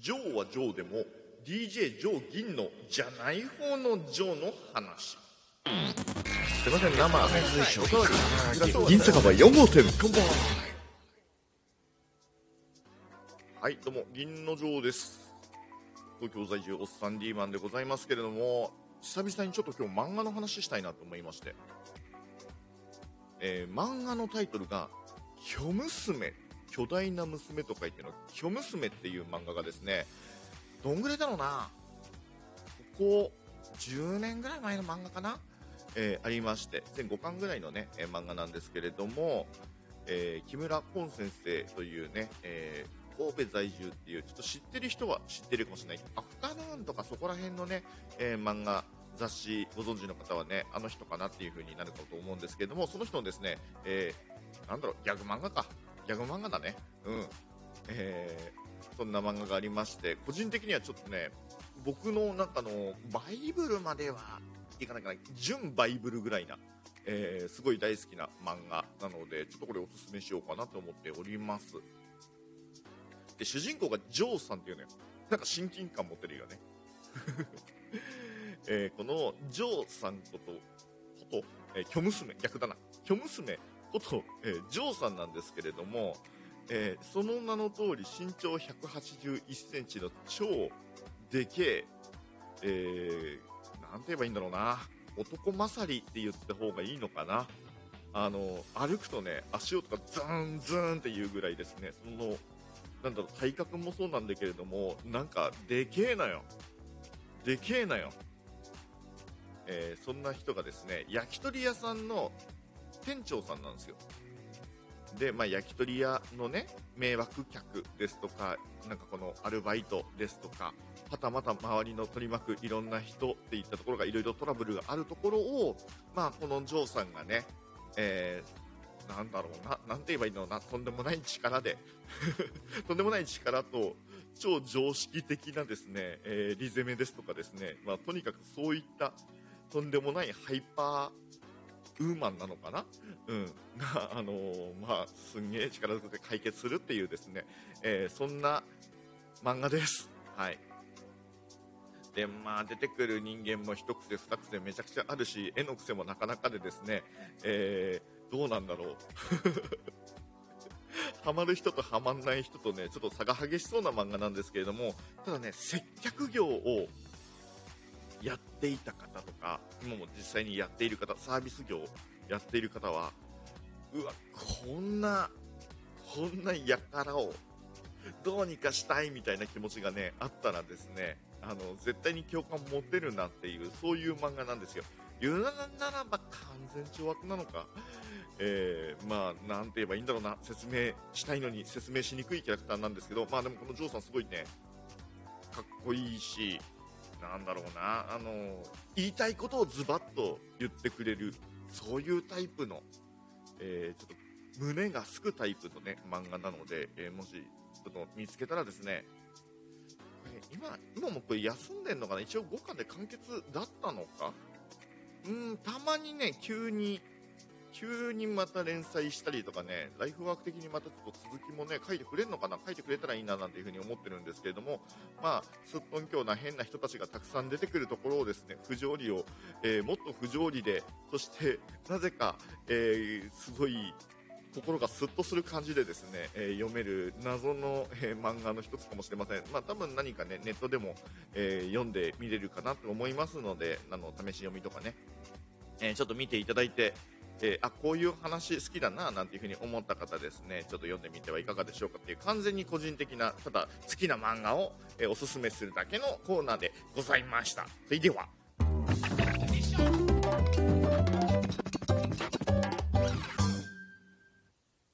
ジョーはジョーでも DJ ジョー銀のじゃない方のジョーの話。すいません生銀酒場4号店。はいどうも銀のジョーです。東京在住おっさん D マンでございますけれども久々にちょっと今日漫画の話したいなと思いまして、えー漫画のタイトルが「巨娘」巨大な娘と書いての「巨娘」っていう漫画がですねどんぐらいだろうな。ここ10年ぐらい前の漫画かな、えーありまして全5巻ぐらいのね、え漫画なんですけれども、えー木村昆先生というね、えー神戸在住っていうちょっと知ってる人は知ってるかもしれない。アフタヌーンとかそこら辺のね、え漫画雑誌ご存知の方はねあの人かなっていう風になるかと思うんですけれどもその人のですね、えーなんだろうギャグ漫画か。ギャグ漫画だね。うん。えーそんな漫画がありまして個人的にはちょっとね僕の中のバイブルまではいかないかな純バイブルぐらいな、えーすごい大好きな漫画なのでちょっとこれおすすめしようかなと思っております。で主人公がジョーさんっていうのよなんか親近感持ってるよね、えーこのジョーさんことこと、えー、巨娘逆だな。巨娘こと、えージョーさんなんですけれども、えーその名の通り身長181センチの超でけええーなんて言えばいいんだろうな。男勝りって言った方がいいのかな。あの歩くとね足音がズーンズーンっていうぐらいですね。そのなんだろう体格もそうなんだけれどもなんかでけえのよ。でけえのよ、えーそんな人がですね焼き鳥屋さんの店長さんなんですよ。で、まあ、焼き鳥屋のね迷惑客ですとかなんかこのアルバイトですとかはたまた周りの取り巻くいろんな人っていったところがいろいろトラブルがあるところを、まあ、このジョーさんがね、えーなんだろうな、なんて言えばいいのかな、とんでもない力で、とんでもない力と、超常識的なですね、えーリゼメですとかですね、まあ、とにかくそういったとんでもないハイパーウーマンなのかな？うん。が、あのーまあ、すんげえ力強くで解決するっていうですね、えーそんな漫画です。はい。で、まあ、出てくる人間も一癖二癖めちゃくちゃあるし、絵の癖もなかなかでですね、えーどうなんだろう？ハマる人とハマんない人とね、ちょっと差が激しそうな漫画なんですけれども、ただね、接客業をやっていた方とか、今も実際にやっている方、サービス業をやっている方は、うわ、こんな、こんなやからをどうにかしたいみたいな気持ちがね、あったらですね、あの、絶対に共感持てるなっていう、そういう漫画なんですよ。言うならば完全懲悪なのか、えー、まあ、なんて言えばいいんだろうな、説明したいのに説明しにくいキャラクターなんですけど、まあでもこのジョーさんすごいね、かっこいいし、なんだろうな、あの、言いたいことをズバッと言ってくれる、そういうタイプの、えーちょっと胸がすくタイプのね、漫画なので、えーもし、ちょっと見つけたらですね、これ今、今もこれ休んでんのかな？一応5巻で完結だったのか？うん、たまにね、急に、急にまた連載したりとかね、ライフワーク的にまたちょっと続きもね、書いてくれるのかな書いてくれたらいいななんていうふに思ってるんですけれども、まあ、すっとんきょうな変な人たちがたくさん出てくるところをですね、不条理を、えーもっと不条理で、そして、なぜか、えーすごい、心がスッとする感じでですね、えー読める謎の、えー漫画の一つかもしれません。まあ多分何かね、ネットでも、えー読んでみれるかなと思いますので、あの、試し読みとかね、えちょっと見ていただいて、えーあ、こういう話好きだな、なんていうふうに思った方ですね、ちょっと読んでみてはいかがでしょうかっていう完全に個人的な、ただ好きな漫画を、えーおすすめするだけのコーナーでございました。それでは、